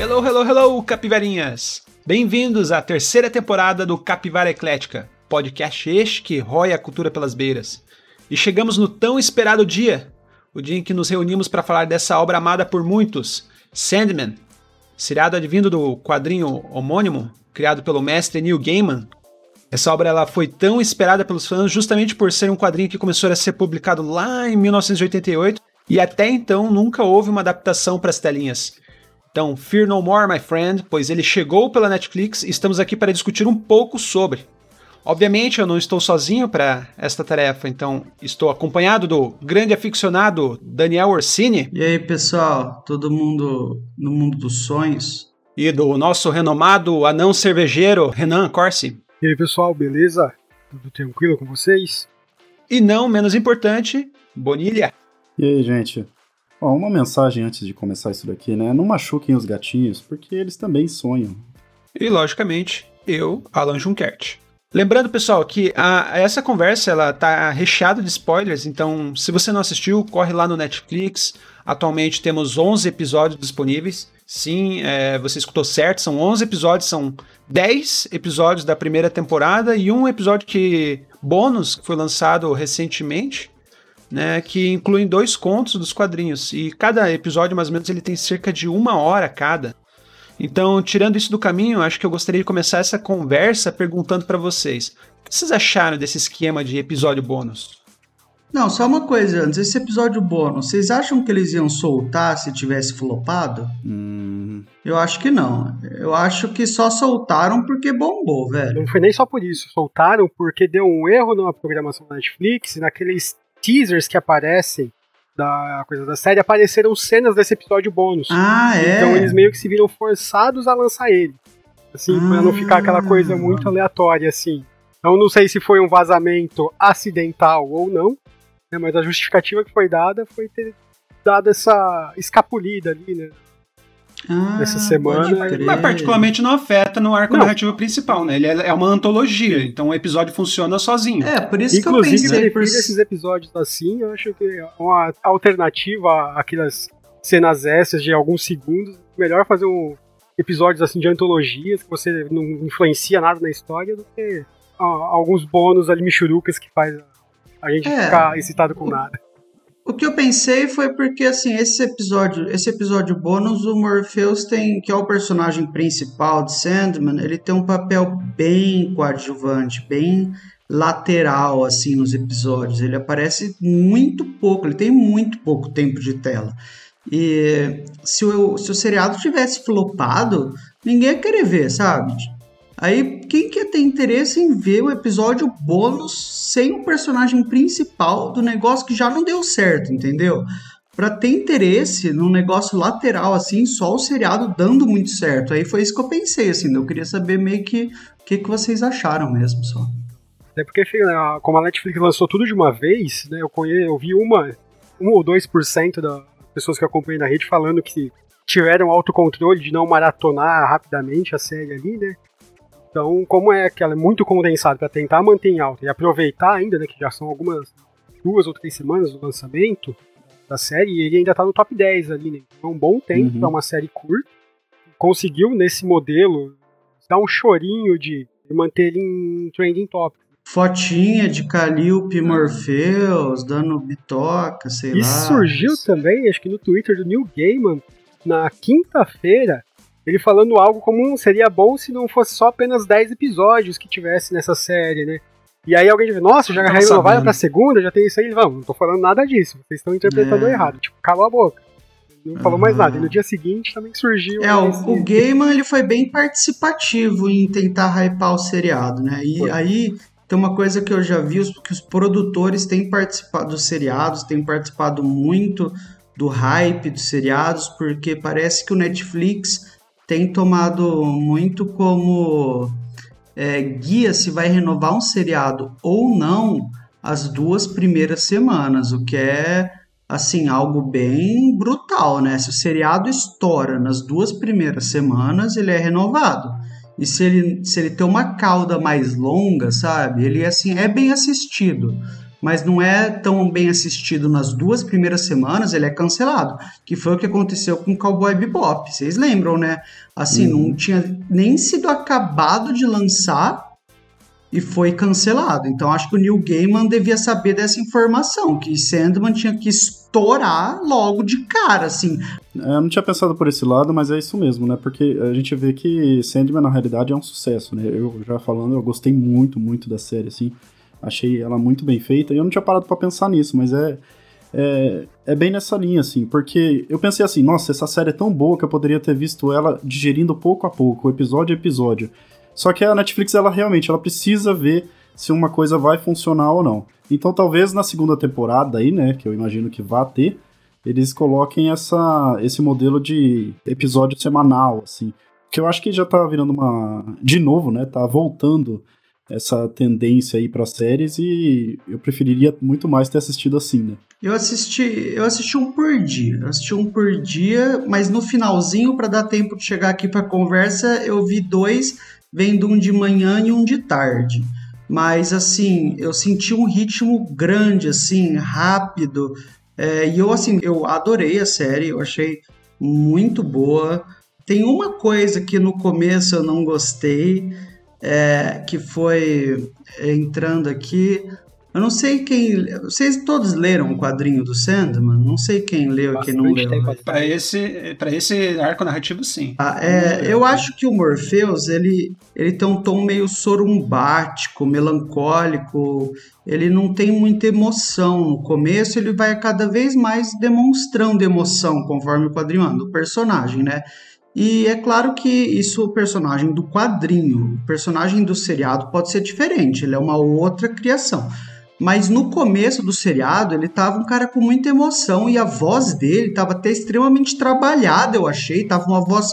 Hello, hello, hello, capivarinhas! Bem-vindos à terceira temporada do Capivara Eclética, podcast este que rói a cultura pelas beiras. E chegamos no tão esperado dia, o dia em que nos reunimos para falar dessa obra amada por muitos, Sandman, seriado advindo do quadrinho homônimo, criado pelo mestre Neil Gaiman. Essa obra ela foi tão esperada pelos fãs justamente por ser um quadrinho que começou a ser publicado lá em 1988 e até então nunca houve uma adaptação para as telinhas. Então, Fear No More, my friend, pois ele chegou pela Netflix e estamos aqui para discutir um pouco sobre. Obviamente, eu não estou sozinho para esta tarefa, então estou acompanhado do grande aficionado Daniel Orsini. E aí, pessoal, todo mundo no mundo dos sonhos? E do nosso renomado anão cervejeiro Renan Corsi. E aí, pessoal, beleza? Tudo tranquilo com vocês? E não menos importante, Bonilha. E aí, gente? Ó, uma mensagem antes de começar isso daqui, né? Não machuquem os gatinhos, porque eles também sonham. E, logicamente, eu, Alan Junkert. Lembrando, pessoal, que a, essa conversa ela tá recheada de spoilers, então se você não assistiu, corre lá no Netflix. Atualmente temos 11 episódios disponíveis. Sim, é, você escutou certo, são 11 episódios, são 10 episódios da primeira temporada e um episódio que bônus que foi lançado recentemente né, que incluem dois contos dos quadrinhos. E cada episódio, mais ou menos, ele tem cerca de uma hora cada. Então, tirando isso do caminho, acho que eu gostaria de começar essa conversa perguntando para vocês: o que vocês acharam desse esquema de episódio bônus? Não, só uma coisa antes, esse episódio bônus, vocês acham que eles iam soltar se tivesse flopado? Hum... Eu acho que não. Eu acho que só soltaram porque bombou, velho. Não foi nem só por isso. Soltaram porque deu um erro na programação da Netflix, naqueles teasers que aparecem da coisa da série, apareceram cenas desse episódio bônus. Ah, é? Então eles meio que se viram forçados a lançar ele. Assim, ah, pra não ficar aquela coisa muito aleatória, assim. Então não sei se foi um vazamento acidental ou não, né, mas a justificativa que foi dada foi ter dado essa escapulida ali, né? Ah, nessa semana. Mas particularmente não afeta no arco não. narrativo principal, né? Ele é, é uma antologia, então o episódio funciona sozinho. É, por isso Inclusive, que eu pensei... por esses episódios assim, eu acho que é uma alternativa àquelas cenas essas de alguns segundos, melhor fazer um episódios assim de antologias que você não influencia nada na história do que ó, alguns bônus ali michurucas que faz a gente é, ficar excitado com nada. O que eu pensei foi porque assim, esse episódio, esse episódio bônus, o Morpheus tem, que é o personagem principal de Sandman, ele tem um papel bem coadjuvante, bem lateral assim nos episódios. Ele aparece muito pouco, ele tem muito pouco tempo de tela. E se o, se o seriado tivesse flopado, ninguém ia querer ver, sabe? Aí, quem quer ter interesse em ver o episódio bônus sem o personagem principal do negócio que já não deu certo, entendeu? Pra ter interesse num negócio lateral, assim, só o seriado dando muito certo. Aí foi isso que eu pensei, assim, eu queria saber meio que o que, que vocês acharam mesmo, só. É porque, como a Netflix lançou tudo de uma vez, né, eu, conhe... eu vi uma, 1 ou 2% das pessoas que acompanham na rede falando que tiveram autocontrole de não maratonar rapidamente a série ali, né? Então, como é que ela é muito condensada para tentar manter em alta e aproveitar ainda, né, que já são algumas duas ou três semanas do lançamento da série, e ele ainda tá no top 10 ali, né? Então, um bom tempo uhum. para uma série curta. Conseguiu nesse modelo dar um chorinho de, manter ele em trending top. Fotinha de Calliope Morpheus, dando bitoca, sei Isso lá. Isso surgiu também, acho que no Twitter do Neil Gaiman, na quinta-feira, ele falando algo como seria bom se não fosse só apenas 10 episódios que tivesse nessa série, né? E aí alguém diz, nossa, já renovaram pra segunda, já tem isso aí. Ele, vamos, não tô falando nada disso, vocês estão interpretando é. errado. Tipo, cala a boca. Não uhum. falou mais nada. E no dia seguinte também surgiu. É, o, o Gaiman ele foi bem participativo em tentar hypar o seriado, né? E foi. aí tem uma coisa que eu já vi, que os produtores têm participado dos seriados, têm participado muito do hype dos seriados, porque parece que o Netflix tem tomado muito como é, guia se vai renovar um seriado ou não as duas primeiras semanas, o que é assim algo bem brutal, né? Se o seriado estoura nas duas primeiras semanas, ele é renovado. E se ele, se ele tem uma cauda mais longa, sabe? Ele assim é bem assistido. Mas não é tão bem assistido nas duas primeiras semanas, ele é cancelado. Que foi o que aconteceu com Cowboy Bebop. Vocês lembram, né? Assim, uhum. não tinha nem sido acabado de lançar e foi cancelado. Então acho que o Neil Gaiman devia saber dessa informação, que Sandman tinha que estourar logo de cara, assim. É, eu não tinha pensado por esse lado, mas é isso mesmo, né? Porque a gente vê que Sandman na realidade é um sucesso, né? Eu já falando, eu gostei muito, muito da série, assim. Achei ela muito bem feita e eu não tinha parado para pensar nisso, mas é, é, é bem nessa linha, assim, porque eu pensei assim, nossa, essa série é tão boa que eu poderia ter visto ela digerindo pouco a pouco, episódio a episódio. Só que a Netflix, ela realmente, ela precisa ver se uma coisa vai funcionar ou não. Então talvez na segunda temporada aí, né, que eu imagino que vá ter, eles coloquem essa, esse modelo de episódio semanal, assim. Que eu acho que já tá virando uma. De novo, né? Tá voltando essa tendência aí para séries e eu preferiria muito mais ter assistido assim, né? Eu assisti, eu assisti um por dia, eu assisti um por dia, mas no finalzinho para dar tempo de chegar aqui para conversa, eu vi dois, vendo um de manhã e um de tarde. Mas assim, eu senti um ritmo grande, assim, rápido. É, e eu assim, eu adorei a série, eu achei muito boa. Tem uma coisa que no começo eu não gostei, é, que foi entrando aqui. Eu não sei quem. Vocês todos leram o quadrinho do Sandman? Não sei quem leu e quem não leu. Para esse, para esse arco narrativo, sim. Ah, é, eu acho que o Morpheus ele, ele tem um tom meio sorumbático, melancólico. Ele não tem muita emoção. No começo, ele vai cada vez mais demonstrando emoção conforme o quadrinho anda, o personagem, né? E é claro que isso o personagem do quadrinho, o personagem do seriado pode ser diferente, ele é uma outra criação. Mas no começo do seriado, ele tava um cara com muita emoção e a voz dele tava até extremamente trabalhada, eu achei, tava uma voz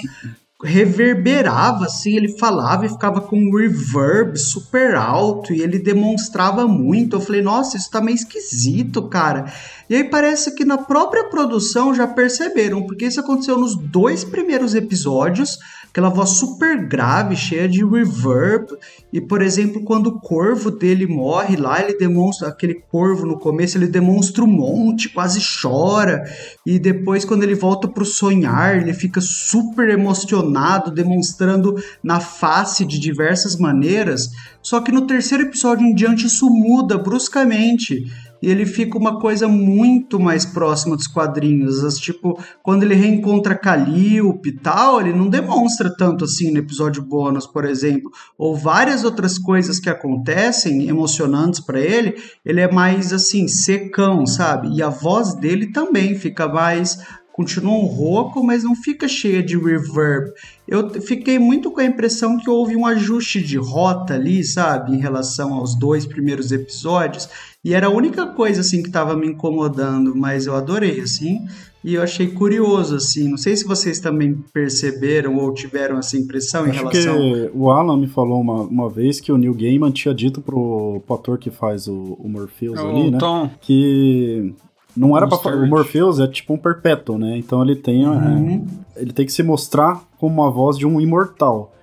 reverberava, assim, ele falava e ficava com um reverb super alto e ele demonstrava muito. Eu falei, nossa, isso tá meio esquisito, cara. E aí parece que na própria produção já perceberam, porque isso aconteceu nos dois primeiros episódios, aquela voz super grave, cheia de reverb. E, por exemplo, quando o corvo dele morre lá, ele demonstra, aquele corvo no começo, ele demonstra um monte, quase chora. E depois, quando ele volta pro sonhar, ele fica super emocionado, demonstrando na face de diversas maneiras. Só que no terceiro episódio em diante, isso muda bruscamente e ele fica uma coisa muito mais próxima dos quadrinhos. Tipo, quando ele reencontra Calliope e tal, ele não demonstra tanto assim no episódio bônus, por exemplo, ou várias outras coisas que acontecem emocionantes para ele, ele é mais assim, secão, sabe? E a voz dele também fica mais continua um rouco, mas não fica cheia de reverb. Eu fiquei muito com a impressão que houve um ajuste de rota ali, sabe, em relação aos dois primeiros episódios, e era a única coisa assim que estava me incomodando, mas eu adorei assim, e eu achei curioso assim. Não sei se vocês também perceberam ou tiveram essa impressão Acho em relação. Que o Alan me falou uma, uma vez que o Neil Gaiman tinha dito pro, pro ator que faz o, o Morpheus o ali, né, Tom. que não era para o Morpheus é tipo um perpétuo, né? Então ele tem uhum. é, ele tem que se mostrar como uma voz de um imortal.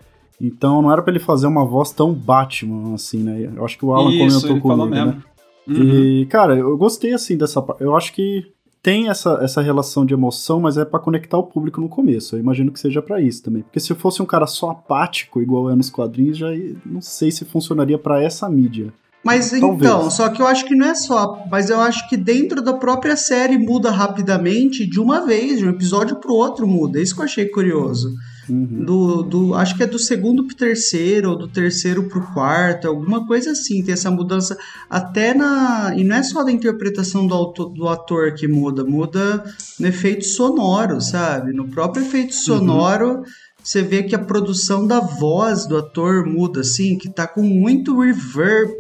Então não era para ele fazer uma voz tão Batman assim, né? Eu acho que o Alan Isso, comentou comigo, né? Uhum. E cara, eu gostei assim dessa, eu acho que tem essa, essa relação de emoção, mas é para conectar o público no começo. Eu imagino que seja para isso também. Porque se fosse um cara só apático, igual é nos quadrinhos, já não sei se funcionaria para essa mídia. Mas Talvez. então, só que eu acho que não é só, mas eu acho que dentro da própria série muda rapidamente de uma vez, de um episódio pro outro muda. Isso que eu achei curioso. Uhum. Do, do, acho que é do segundo pro terceiro, ou do terceiro pro quarto, alguma coisa assim. Tem essa mudança até na. E não é só da interpretação do, autor, do ator que muda, muda no efeito sonoro, sabe? No próprio efeito uhum. sonoro. Uhum você vê que a produção da voz do ator muda, assim, que tá com muito reverb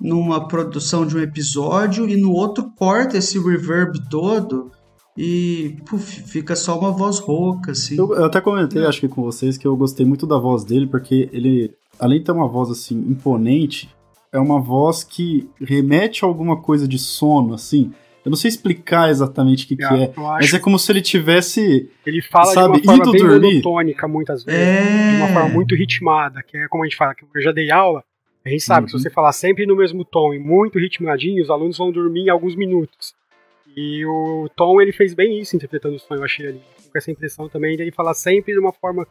numa produção de um episódio e no outro corta esse reverb todo e puf, fica só uma voz rouca, assim. Eu, eu até comentei, acho que com vocês, que eu gostei muito da voz dele, porque ele, além de ter uma voz assim imponente, é uma voz que remete a alguma coisa de sono, assim. Eu não sei explicar exatamente o que, é, que é, mas é como se ele tivesse. Ele fala sabe, de uma forma bem dormir. monotônica muitas vezes, é... de uma forma muito ritmada, que é como a gente fala, que eu já dei aula A gente sabe Uhum. que se você falar sempre no mesmo tom e muito ritmadinho, os alunos vão dormir em alguns minutos. E o Tom, ele fez bem isso interpretando o sonho, eu achei ali. Com essa impressão também de ele falar sempre de uma forma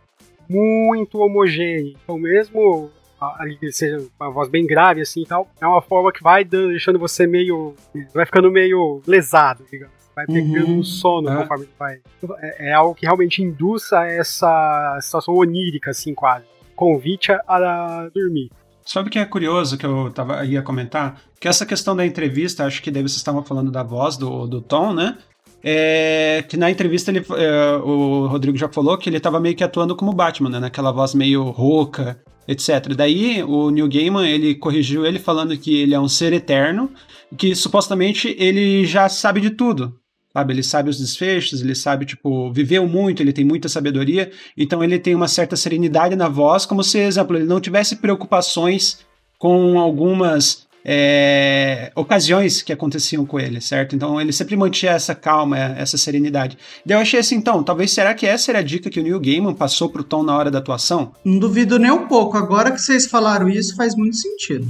muito homogênea. Então, mesmo ali seja uma voz bem grave assim e tal, é uma forma que vai dando, deixando você meio. vai ficando meio lesado, digamos. Vai pegando Uhum. um sono Ah. conforme vai. É, é algo que realmente induz a essa situação onírica, assim, quase. Convite a, a dormir. Sabe o que é curioso que eu tava, ia comentar? Que essa questão da entrevista, acho que daí vocês estavam falando da voz do, do Tom, né? É, que na entrevista ele, é, o Rodrigo já falou que ele tava meio que atuando como Batman, né? Naquela voz meio rouca, etc. Daí o Neil Gaiman, ele corrigiu ele falando que ele é um ser eterno, que supostamente ele já sabe de tudo. Sabe, ele sabe os desfechos, ele sabe, tipo, viveu muito, ele tem muita sabedoria, então ele tem uma certa serenidade na voz, como se, exemplo, ele não tivesse preocupações com algumas é, ocasiões que aconteciam com ele, certo? Então ele sempre mantinha essa calma, essa serenidade. Daí eu achei assim, então, talvez será que essa era a dica que o Neil Gaiman passou pro Tom na hora da atuação? Não duvido nem um pouco. Agora que vocês falaram isso, faz muito sentido.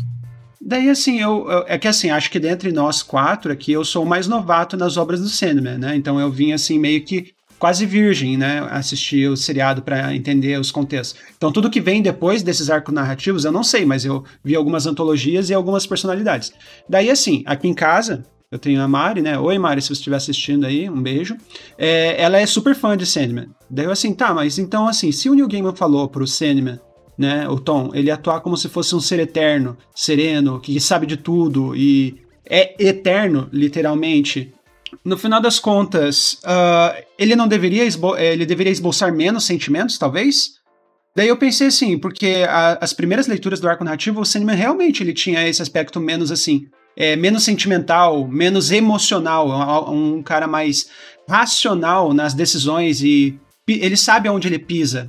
Daí, assim, eu, eu- é que assim, acho que dentre nós quatro aqui, eu sou o mais novato nas obras do Sandman, né? Então eu vim, assim, meio que quase virgem, né? Assistir o seriado para entender os contextos. Então tudo que vem depois desses arcos narrativos, eu não sei, mas eu vi algumas antologias e algumas personalidades. Daí, assim, aqui em casa, eu tenho a Mari, né? Oi, Mari, se você estiver assistindo aí, um beijo. É, ela é super fã de Sandman. Daí eu assim, tá, mas então, assim, se o Neil Gaiman falou pro Sandman né, o Tom, ele atuar como se fosse um ser eterno, sereno, que sabe de tudo e é eterno, literalmente. No final das contas, ah, ele não deveria, eh, ele deveria esboçar menos sentimentos, talvez? Daí eu pensei assim, porque a- as primeiras leituras do arco narrativo, o Sandman realmente ele tinha esse aspecto menos assim, é, menos sentimental, menos emocional, um, um cara mais racional nas decisões e ele sabe aonde ele pisa,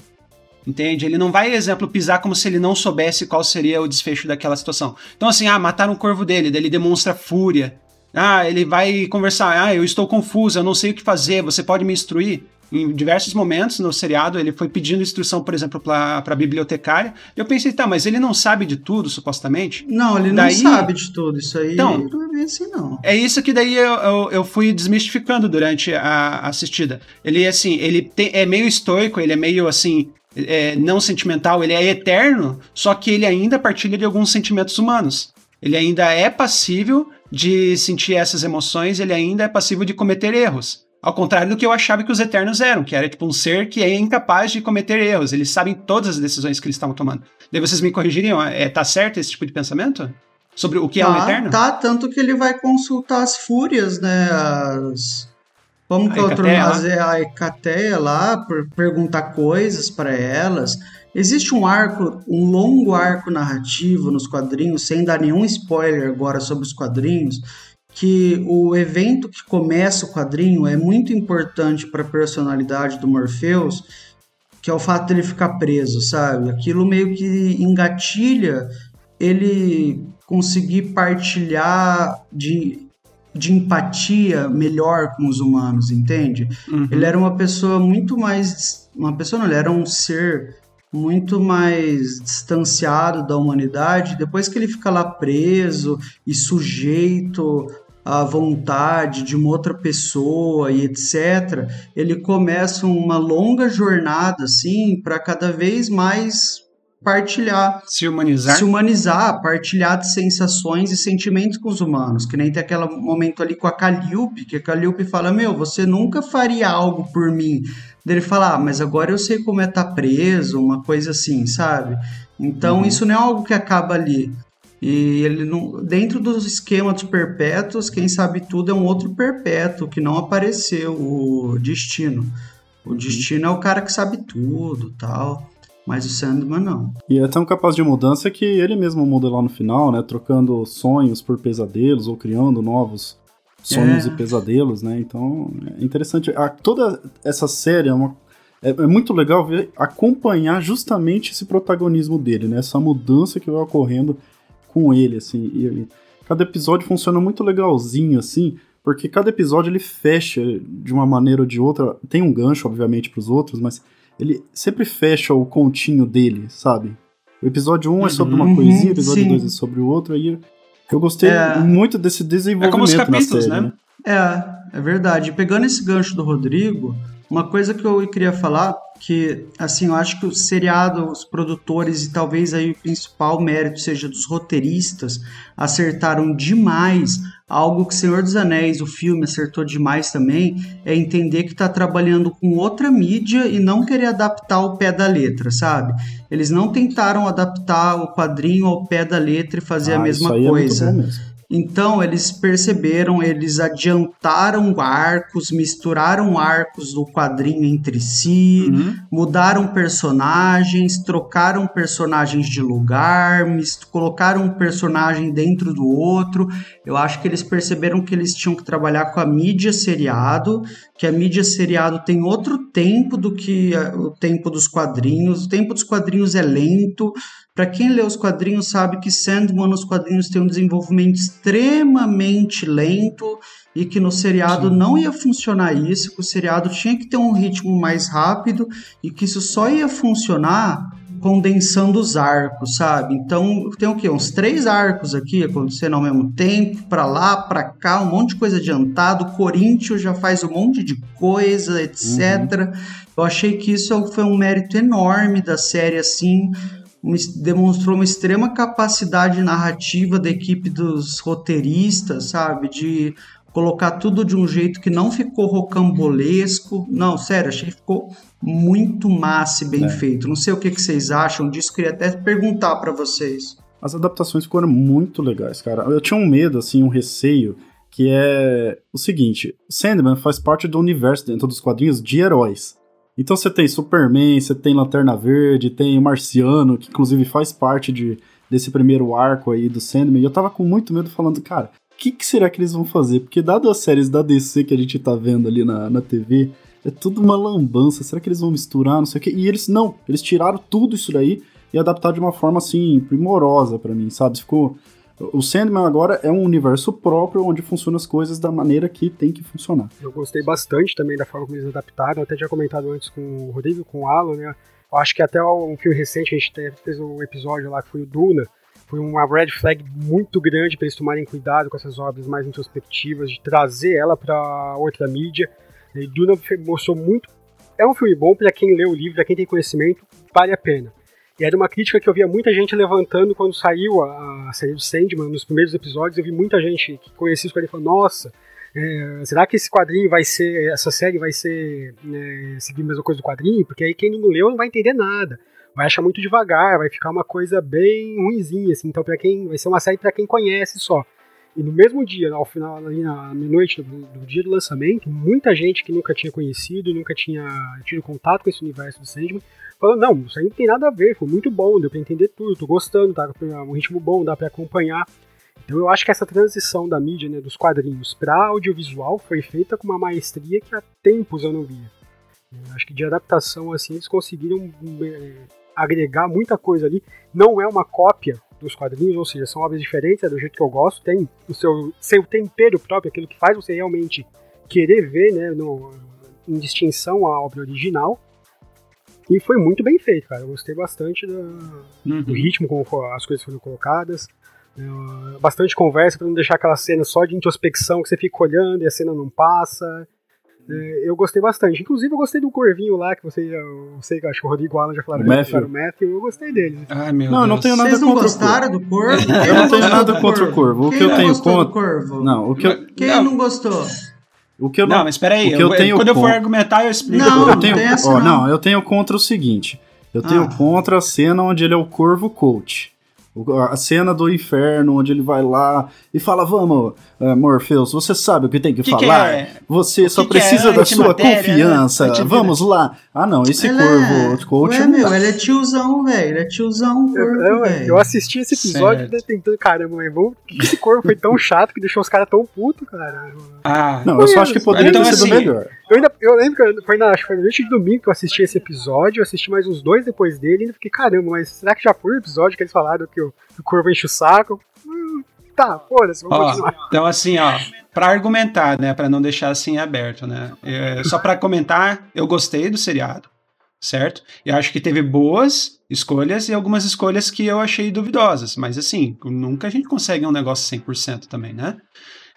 Entende? Ele não vai, exemplo, pisar como se ele não soubesse qual seria o desfecho daquela situação. Então, assim, ah, mataram o corvo dele, daí ele demonstra fúria. Ah, ele vai conversar, ah, eu estou confuso, eu não sei o que fazer, você pode me instruir? Em diversos momentos no seriado, ele foi pedindo instrução, por exemplo, para a bibliotecária. Eu pensei, tá, mas ele não sabe de tudo, supostamente? Não, ele Daí- não sabe de tudo. Isso aí Então- não é assim, não. É isso que daí eu, eu, eu fui desmistificando durante a assistida. Ele, assim, ele tem- é meio estoico, ele é meio, assim, é, não sentimental, ele é eterno, só que ele ainda partilha de alguns sentimentos humanos. Ele ainda é passível de sentir essas emoções, ele ainda é passível de cometer erros. Ao contrário do que eu achava que os Eternos eram, que era tipo um ser que é incapaz de cometer erros. Eles sabem todas as decisões que eles estavam tomando. Daí vocês me corrigiriam, é, tá certo esse tipo de pensamento? Sobre o que é um tá, Eterno? tá, tanto que ele vai consultar as fúrias, né? As. Como que A é outro lá? nome? A Hecateia lá, por perguntar coisas para elas. Existe um arco, um longo arco narrativo nos quadrinhos, sem dar nenhum spoiler agora sobre os quadrinhos, que o evento que começa o quadrinho é muito importante para a personalidade do Morpheus, que é o fato dele ficar preso, sabe? Aquilo meio que engatilha ele conseguir partilhar de, de empatia melhor com os humanos, entende? Uhum. Ele era uma pessoa muito mais. Uma pessoa não, ele era um ser muito mais distanciado da humanidade. Depois que ele fica lá preso e sujeito à vontade de uma outra pessoa e etc., ele começa uma longa jornada assim para cada vez mais partilhar Se humanizar. se humanizar, partilhar de sensações e sentimentos com os humanos. Que nem tem aquele momento ali com a Calliope, que a Calliope fala: Meu, você nunca faria algo por mim. Daí ele fala: Ah, mas agora eu sei como é estar preso, uma coisa assim, sabe? Então Uhum. isso não é algo que acaba ali. E ele não, dentro dos esquemas dos perpétuos, quem sabe tudo é um outro perpétuo que não apareceu, o destino. O destino é o cara que sabe tudo, tal. Mas o Sandman não. E é tão capaz de mudança que ele mesmo muda lá no final, né? Trocando sonhos por pesadelos ou criando novos sonhos É. e pesadelos, né? Então é interessante. A, toda essa série é, uma, é, é muito legal ver acompanhar justamente esse protagonismo dele, né? Essa mudança que vai ocorrendo com ele, assim. E ele- cada episódio funciona muito legalzinho, assim, porque cada episódio ele fecha de uma maneira ou de outra. Tem um gancho, obviamente, para os outros, mas ele sempre fecha o continho dele, sabe? O episódio 1 um é sobre Uhum, uma coisinha, o episódio sim. 2 é sobre o outro, aí eu gostei É. muito desse desenvolvimento capítulos, na série, né? É, é verdade. Pegando esse gancho do Rodrigo, uma coisa que eu queria falar, que assim, eu acho que o seriado, os produtores e talvez aí o principal mérito seja dos roteiristas, acertaram demais algo que Senhor dos Anéis, o filme acertou demais também, é entender que está trabalhando com outra mídia e não querer adaptar o pé da letra, sabe? Eles não tentaram adaptar o quadrinho ao pé da letra e fazer a Ah, mesma isso aí é Então eles perceberam, eles adiantaram arcos, misturaram arcos do quadrinho entre si, Uhum. mudaram personagens, trocaram personagens de lugar, colocaram um personagem dentro do outro. Eu acho que eles perceberam que eles tinham que trabalhar com a mídia seriado, que a mídia seriado tem outro tempo do que eh, o tempo dos quadrinhos. O tempo dos quadrinhos é lento. Para quem lê os quadrinhos sabe que Sandman nos quadrinhos tem um desenvolvimento extremamente lento e que no seriado Sim. não ia funcionar isso, que o seriado tinha que ter um ritmo mais rápido e que isso só ia funcionar condensando os arcos, sabe? Então tem o quê? Uns três arcos aqui acontecendo ao mesmo tempo, pra lá, pra cá, um monte de coisa adiantado. O Corinthians já faz um monte de coisa, etc. Eu achei que isso foi um mérito enorme da série, assim. demonstrou uma extrema capacidade narrativa da equipe dos roteiristas, sabe? De colocar tudo de um jeito que não ficou rocambolesco. Não, sério, achei que ficou muito massa e bem É. feito. Não sei o que, que vocês acham disso, queria até perguntar pra vocês. As adaptações foram muito legais, cara. Eu tinha um medo, assim, um receio, que é o seguinte: Sandman faz parte do universo dentro dos quadrinhos de heróis. Então você tem Superman, você tem Lanterna Verde, tem o Marciano, que inclusive faz parte de, desse primeiro arco aí do Sandman. E eu tava com muito medo falando, cara, o que, que será que eles vão fazer? Porque dado as séries da DC que a gente tá vendo ali na, na TV, é tudo uma lambança. Será que eles vão misturar, não sei o quê? E eles, não, eles tiraram tudo isso daí e adaptaram de uma forma, assim, primorosa pra mim, sabe? Ficou... O Sandman agora é um universo próprio onde funcionam as coisas da maneira que tem que funcionar. Eu gostei bastante também da forma como eles adaptaram. Eu até tinha comentado antes com o Rodrigo, com o Alan, né? Eu acho que até um filme recente, a gente te- fez um episódio lá que foi o Duna. Foi uma red flag muito grande para eles tomarem cuidado com essas obras mais introspectivas, de trazer ela para outra mídia. E Duna mostrou muito. É um filme bom para quem lê o livro, para quem tem conhecimento, vale a pena. E era uma crítica que eu via muita gente levantando quando saiu a, a série do Sandman, nos primeiros episódios. Eu vi muita gente que conhecia isso quadrinho e falou: Nossa, é, será que esse quadrinho vai ser, essa série vai ser, né, seguir a mesma coisa do quadrinho? Porque aí quem não leu não vai entender nada. Vai achar muito devagar, vai ficar uma coisa bem ruinzinha, assim. Então, para quem vai ser uma série para quem conhece só. E no mesmo dia, ao final, ali na meia-noite do, do dia do lançamento, muita gente que nunca tinha conhecido, nunca tinha tido contato com esse universo do Sandman, falou: Não, isso aí não tem nada a ver, foi muito bom, deu pra entender tudo, tô gostando, tá um ritmo bom, dá pra acompanhar. Então eu acho que essa transição da mídia, né, dos quadrinhos para audiovisual foi feita com uma maestria que há tempos eu não via. Eu acho que de adaptação assim eles conseguiram eh, agregar muita coisa ali. Não é uma cópia dos quadrinhos, ou seja, são obras diferentes, é do jeito que eu gosto, tem o seu, seu tempero próprio, aquilo que faz você realmente querer ver, né, no, em distinção à obra original. E foi muito bem feito, cara. Eu gostei bastante da, Uhum. do ritmo como as coisas foram colocadas. É, bastante conversa para não deixar aquela cena só de introspecção que você fica olhando e a cena não passa. É, eu gostei bastante. Inclusive, eu gostei do Corvinho lá, que você, eu sei que acho que o Rodrigo o Alan já falaram. O que Matthew. era o Matthew, eu gostei dele. Ai, meu Não, eu Deus. não tenho nada Vocês não contra o gostaram do Corvo? Eu não tenho nada do contra o Corvo. O que Quem eu não tenho contra- Corvo? Não, o que eu, Quem Não. não gostou? o que eu Não, não, mas peraí, o que eu tenho quando eu for argumentar, eu explico. Não, eu tenho, essa ó, não. não, eu tenho contra o seguinte. Eu tenho Ah. contra a cena onde ele é o corvo coach. A cena do inferno, onde ele vai lá e fala: Vamos, eh, Morpheus, você sabe o que tem que, Que que falar. é? Você O só que que é precisa da sua antimatéria, confiança. né? Vamos lá. Ah, não, esse Ele corvo é... coach Ué, não meu, ele é tiozão, velho. Ele é tiozão, Eu, corvo, eu, velho. eu assisti esse episódio né, tentando, caramba, mas que esse corpo foi tão chato que deixou os caras tão putos, cara? Ah, Não, eu só acho que poderia Então, ter sido assim, melhor. Eu, ainda, eu lembro que foi na, acho que foi na noite de domingo que eu assisti esse episódio, eu assisti mais uns dois depois dele e ainda fiquei, caramba, mas será que já foi o episódio que eles falaram que o, que o corvo enche o saco? Hum, tá, foda-se, vamos Ó, continuar. então assim, ó, para argumentar, né, para não deixar assim aberto, né? é, só para comentar, eu gostei do seriado. certo? Eu acho que teve boas escolhas e algumas escolhas que eu achei duvidosas, mas assim, nunca a gente consegue um negócio 100% também, né?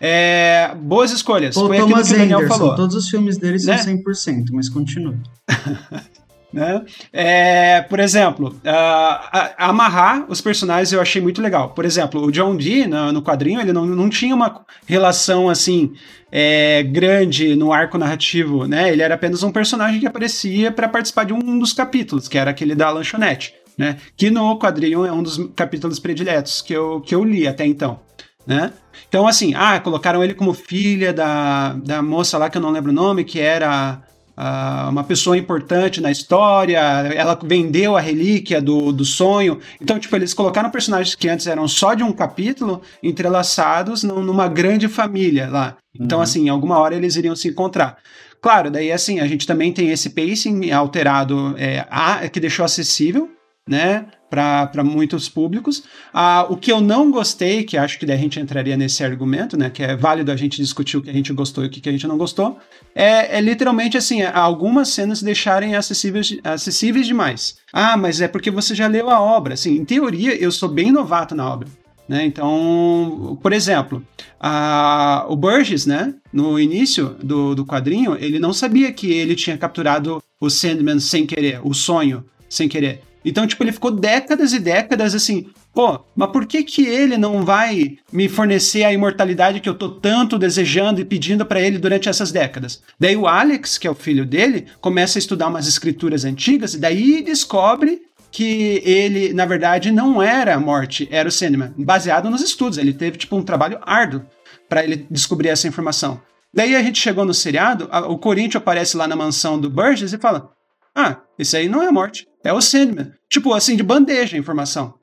É, boas escolhas. Pô, Foi Thomas aquilo que o Daniel falou. todos os filmes dele são Né? 100%, mas continua. né? É, por exemplo, ah, a- amarrar os personagens eu achei muito legal. Por exemplo, o John Dee no, no quadrinho ele não, não tinha uma relação assim é, grande no arco narrativo, né? Ele era apenas um personagem que aparecia para participar de um dos capítulos, que era aquele da lanchonete, né? Que no quadrinho é um dos capítulos prediletos que eu, que eu li até então. Né? Então, assim, ah, colocaram ele como filha da, da moça lá que eu não lembro o nome, que era ah, uma pessoa importante na história, ela vendeu a relíquia do, do sonho. Então, tipo, eles colocaram personagens que antes eram só de um capítulo entrelaçados num- numa grande família lá. Então, Uhum. assim, em alguma hora eles iriam se encontrar. Claro, daí assim, a gente também tem esse pacing alterado é, a- que deixou acessível, né, para muitos públicos. Ah, o que eu não gostei, que acho que daí a gente entraria nesse argumento, né, que é válido a gente discutir o que a gente gostou e o que a gente não gostou, é, é literalmente assim, algumas cenas deixarem acessíveis, acessíveis demais. Ah, mas é porque você já leu a obra. Assim, em teoria, eu sou bem novato na obra. Né? Então, por exemplo, a- o Burgess, né, no início do, do quadrinho, ele não sabia que ele tinha capturado o Sandman sem querer, o sonho sem querer. Então, tipo, ele ficou décadas e décadas assim, pô, mas por que que ele não vai me fornecer a imortalidade que eu tô tanto desejando e pedindo pra ele durante essas décadas? Daí o Alex, que é o filho dele, começa a estudar umas escrituras antigas e daí descobre que ele, na verdade, não era a morte, era o Sandman, baseado nos estudos. Ele teve, tipo, um trabalho árduo para ele descobrir essa informação. Daí a gente chegou no seriado, a- o Corinthians aparece lá na mansão do Burgess e fala: Ah, esse aí não é a morte, é o Sandman. Tipo, assim, de bandeja a informação.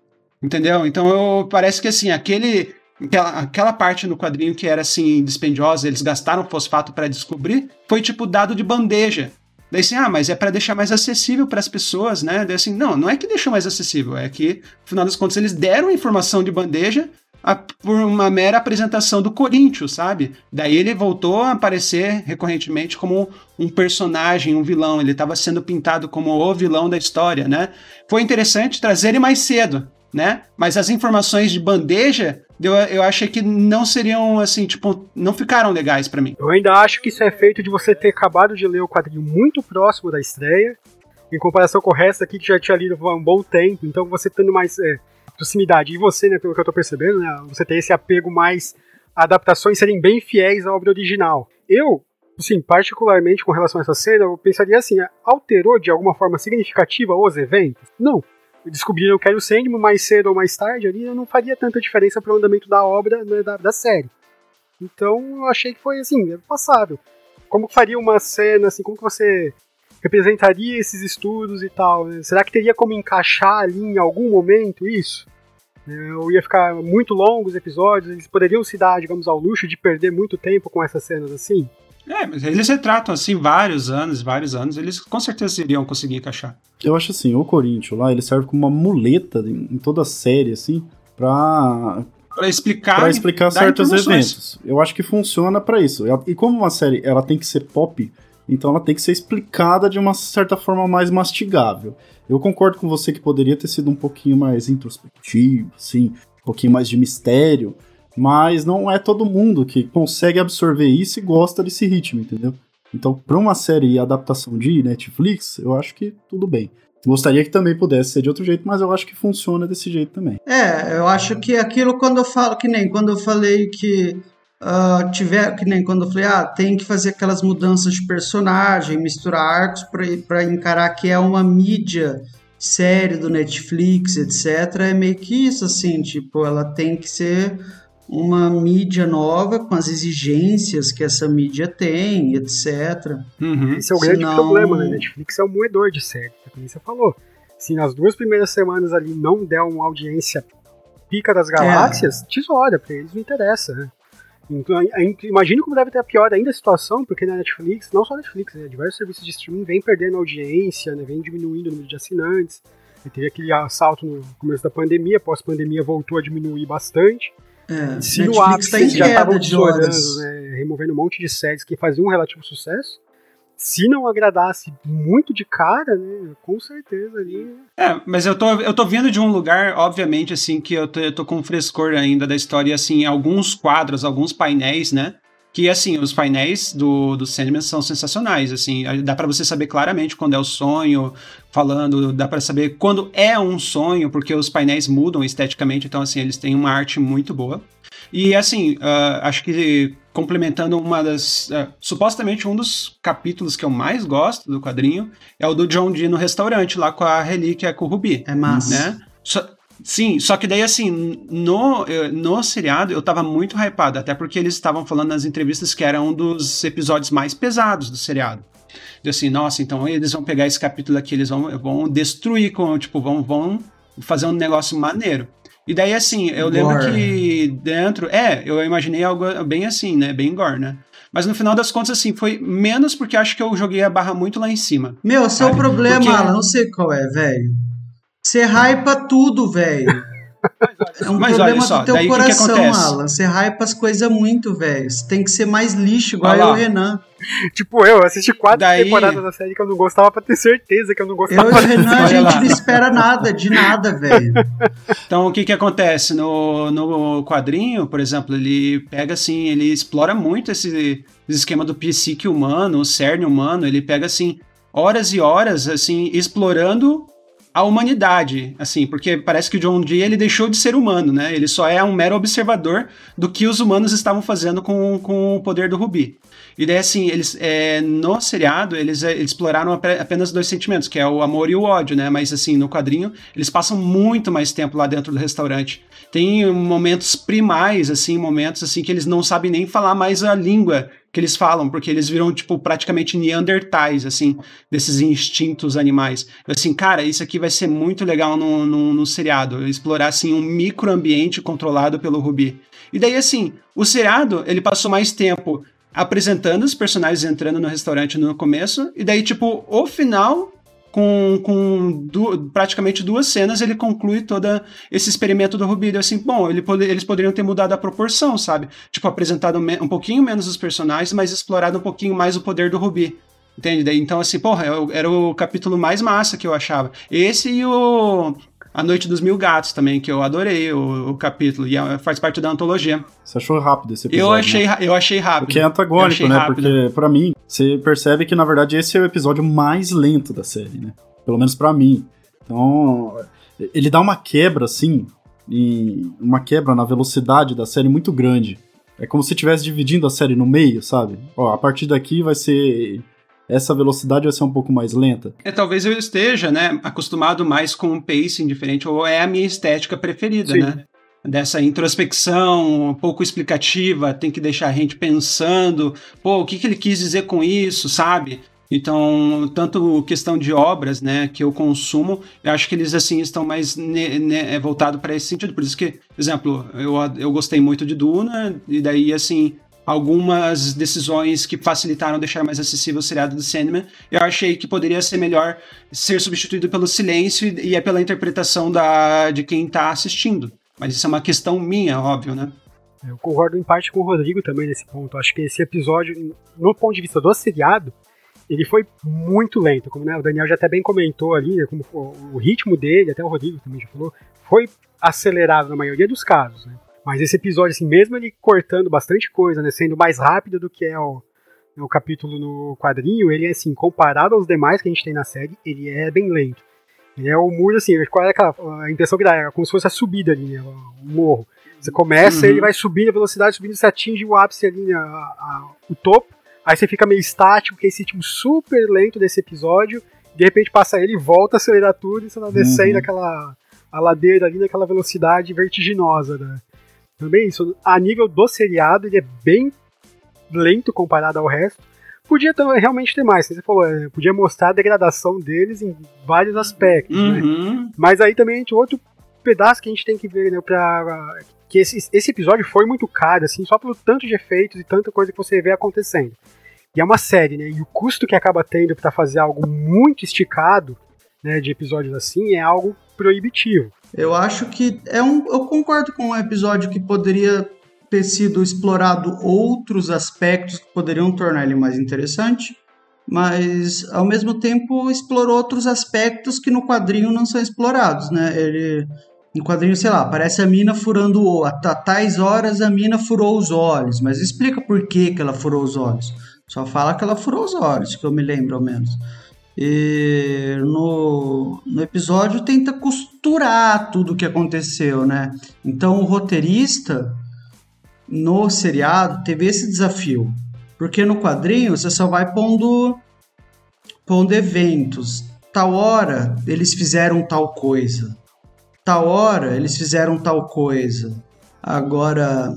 Entendeu? Então eu, parece que assim, aquele. Aquela, aquela parte no quadrinho que era assim, dispendiosa, eles gastaram fosfato para descobrir, foi tipo dado de bandeja. Daí assim, ah, mas é para deixar mais acessível para as pessoas, né? Daí assim, não, não é que deixou mais acessível, é que, no final das contas, eles deram a informação de bandeja a- por uma mera apresentação do Corinthians, sabe? Daí ele voltou a aparecer recorrentemente como um personagem, um vilão. Ele estava sendo pintado como o vilão da história, né? Foi interessante trazer ele mais cedo, né? Mas as informações de bandeja, eu, eu achei que não seriam, assim, tipo, não ficaram legais para mim. Eu ainda acho que isso é feito de você ter acabado de ler o quadrinho muito próximo da estreia, em comparação com o resto aqui que já tinha lido há um bom tempo, então você tendo mais é, proximidade. E você, né, pelo que eu tô percebendo, né, você tem esse apego mais a adaptações serem bem fiéis à obra original. Eu, assim, particularmente com relação a essa cena, eu pensaria assim, alterou de alguma forma significativa os eventos? Não. Descobriram que era o Sandman mais cedo ou mais tarde ali, não faria tanta diferença para o andamento da obra, né, da, da série. Então eu achei que foi assim, passável. Como faria uma cena, assim, como que você representaria esses estudos e tal? né? Será que teria como encaixar ali em algum momento isso? Ou ia ficar muito longos episódios, eles poderiam se dar, digamos, ao luxo de perder muito tempo com essas cenas assim? É, mas eles retratam, assim, vários anos, vários anos, eles com certeza iriam conseguir encaixar. Eu acho assim, o Corinthians lá, ele serve como uma muleta em toda a série, assim, pra, Pra explicar, pra explicar certos eventos. Eu acho que funciona pra isso. E como uma série, ela tem que ser pop, então ela tem que ser explicada de uma certa forma mais mastigável. Eu concordo com você que poderia ter sido um pouquinho mais introspectivo, assim, um pouquinho mais de mistério, mas não é todo mundo que consegue absorver isso e gosta desse ritmo, entendeu? Então, pra uma série adaptação de Netflix, eu acho que tudo bem. Gostaria que também pudesse ser de outro jeito, mas eu acho que funciona desse jeito também. É, eu acho que aquilo quando eu falo, que nem quando eu falei que ah, tiver, que nem quando eu falei, ah, tem que fazer aquelas mudanças de personagem, misturar arcos para encarar que é uma mídia série do Netflix, etc. É meio que isso, assim, tipo, ela tem que ser uma mídia nova com as exigências que essa mídia tem, etc. Uhum. Esse é o grande Senão- problema, né? Netflix é um moedor de série, é como você falou. Se nas duas primeiras semanas ali não der uma audiência pica das galáxias, tesoura, pra eles não interessa, né? Então, imagino como deve ter pior ainda a situação, porque na Netflix, não só a Netflix, né, diversos serviços de streaming vêm perdendo audiência, né, vem diminuindo o número de assinantes. E teve aquele assalto no começo da pandemia, pós-pandemia voltou a diminuir bastante. É, Se no Netflix ápice tá em já estavam de horas. né, removendo um monte de séries que faziam um relativo sucesso, se não agradasse muito de cara, né, com certeza ali. É, mas eu tô, eu tô vindo de um lugar, obviamente, assim, que eu tô, eu tô com frescor ainda da história, assim, alguns quadros, alguns painéis, né? Que, assim, os painéis do, do Sandman são sensacionais, assim, dá para você saber claramente quando é o sonho, falando, dá para saber quando é um sonho, porque os painéis mudam esteticamente, então, assim, eles têm uma arte muito boa. E, assim, uh, acho que complementando uma das. Uh, supostamente um dos capítulos que eu mais gosto do quadrinho é o do John Dee no restaurante, lá com a relíquia com o Rubi. É massa. Né? Só, sim, só que daí, assim, no, no seriado eu tava muito hypado, até porque eles estavam falando nas entrevistas que era um dos episódios mais pesados do seriado. E assim, nossa, então eles vão pegar esse capítulo aqui, eles vão, vão destruir, com, tipo, vão, vão fazer um negócio maneiro. E daí, assim, eu gore. lembro que dentro. É, eu imaginei algo bem assim, né? Bem gore, né? Mas no final das contas, assim, foi menos porque acho que eu joguei a barra muito lá em cima. Meu, seu problema, porque... Alan, não sei qual é, velho. Você hypa tudo, velho. É um Mas problema só, do teu coração, que que Alan. Você hypa as coisas muito, velho. Você tem que ser mais lixo, igual eu e o Renan. Tipo, eu assisti quatro Daí... temporadas da série que eu não gostava pra ter certeza que eu não gostava. Eu e o Renan, a gente não espera nada, de nada, velho. Então, o que que acontece? No, no quadrinho, por exemplo, ele pega assim, ele explora muito esse, esse esquema do psique humano, o cerne humano, ele pega assim, horas e horas, assim, explorando a humanidade, assim, porque parece que o John Dee ele deixou de ser humano, né? Ele só é um mero observador do que os humanos estavam fazendo com, com o poder do Rubi. E daí, assim, eles, é, no seriado, eles, é, eles, exploraram apenas dois sentimentos, que é o amor e o ódio, né? Mas, assim, no quadrinho, eles passam muito mais tempo lá dentro do restaurante. Tem momentos primais, assim, momentos, assim, que eles não sabem nem falar mais a língua que eles falam, porque eles viram, tipo, praticamente neandertais, assim, desses instintos animais. Assim, cara, isso aqui vai ser muito legal no, no, no seriado, explorar, assim, um microambiente controlado pelo Ruby. E daí, assim, o seriado, ele passou mais tempo apresentando os personagens entrando no restaurante no começo, e daí, tipo, o final com, com du praticamente duas cenas, ele conclui todo esse experimento do Rubido. Assim, bom, ele pod eles poderiam ter mudado a proporção, sabe? Tipo, apresentado um pouquinho menos os personagens, mas explorado um pouquinho mais o poder do Rubi. Entende? Então, assim, porra, era o capítulo mais massa que eu achava. Esse e o a Noite dos Mil Gatos também, que eu adorei o, o capítulo, e é, faz parte da antologia. Você achou rápido esse episódio? Eu achei, né? eu achei rápido. Porque é antagônico, né? Rápido. Porque, para mim, você percebe que, na verdade, esse é o episódio mais lento da série, né? Pelo menos para mim. Então, ele dá uma quebra, assim, e uma quebra na velocidade da série muito grande. É como se estivesse dividindo a série no meio, sabe? Ó, a partir daqui vai ser essa velocidade vai ser um pouco mais lenta? É, talvez eu esteja, né, acostumado mais com um pacing diferente, ou é a minha estética preferida, Sim. né? Dessa introspecção um pouco explicativa, tem que deixar a gente pensando, pô, o que, que ele quis dizer com isso, sabe? Então, tanto questão de obras, né, que eu consumo, eu acho que eles assim estão mais ne, ne, é voltado para esse sentido. Por isso que, por exemplo, eu, eu gostei muito de Duna e daí assim algumas decisões que facilitaram deixar mais acessível o seriado do Sandman. Eu achei que poderia ser melhor ser substituído pelo silêncio e é pela interpretação da, de quem está assistindo. Mas isso é uma questão minha, óbvio, né? Eu concordo em parte com o Rodrigo também nesse ponto. Acho que esse episódio, no ponto de vista do seriado, ele foi muito lento, como né, o Daniel já até bem comentou ali, né, como o ritmo dele, até o Rodrigo também já falou, foi acelerado na maioria dos casos, né? Mas esse episódio, assim, mesmo ele cortando bastante coisa, né, sendo mais rápido do que é o, né, o capítulo no quadrinho, ele é, assim, comparado aos demais que a gente tem na série, ele é bem lento. Ele é o muro, assim, qual é aquela, a impressão que dá? É como se fosse a subida ali, né, o morro. Você começa, uhum. ele vai subindo a velocidade, subindo, você atinge o ápice ali, né, a, a, o topo, aí você fica meio estático, que é esse ritmo super lento desse episódio, de repente passa ele, volta a acelerar tudo, e você tá descendo uhum. aquela a ladeira ali naquela velocidade vertiginosa, né? Também isso, a nível do seriado, ele é bem lento comparado ao resto. Podia realmente ter mais, você falou, é, podia mostrar a degradação deles em vários aspectos, né? uhum. né? Mas aí também tem outro pedaço que a gente tem que ver, né, pra, que esse, esse episódio foi muito caro, assim, só pelo tanto de efeitos e tanta coisa que você vê acontecendo. E é uma série, né, e o custo que acaba tendo para fazer algo muito esticado, né, de episódios assim, é algo proibitivo. Eu acho que é um. Eu concordo com um episódio que poderia ter sido explorado outros aspectos que poderiam tornar ele mais interessante. mas ao mesmo tempo explorou outros aspectos que no quadrinho não são explorados, né? Ele no quadrinho, sei lá, aparece a mina furando o a tais horas a mina furou os olhos, mas explica por que, que ela furou os olhos. Só fala que ela furou os olhos, que eu me lembro ao menos. No, no episódio tenta costurar tudo o que aconteceu, né? Então o roteirista no seriado teve esse desafio. Porque no quadrinho você só vai pondo, pondo eventos. Tal hora eles fizeram tal coisa. Tal hora eles fizeram tal coisa. Agora,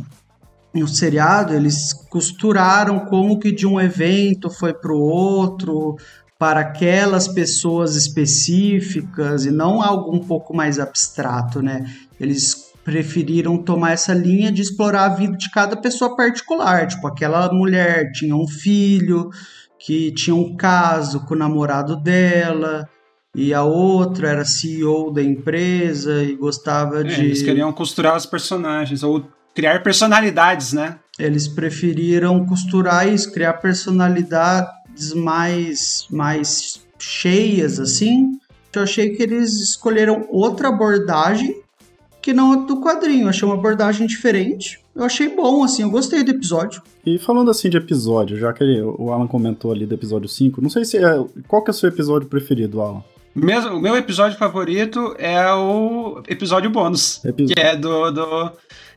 no seriado, eles costuraram como que de um evento foi para o outro, para aquelas pessoas específicas e não algo um pouco mais abstrato, né? Eles preferiram tomar essa linha de explorar a vida de cada pessoa particular, tipo aquela mulher tinha um filho que tinha um caso com o namorado dela e a outra era CEO da empresa e gostava é, de eles queriam costurar os personagens ou criar personalidades, né? Eles preferiram costurar isso, criar personalidade mais, mais cheias, assim, eu achei que eles escolheram outra abordagem que não a do quadrinho. Eu achei uma abordagem diferente. Eu achei bom, assim, eu gostei do episódio. E falando assim de episódio, já que ele, o Alan comentou ali do episódio 5, não sei se é. Qual que é o seu episódio preferido, Alan? Mesmo, o meu episódio favorito é o episódio bônus. Que é do. do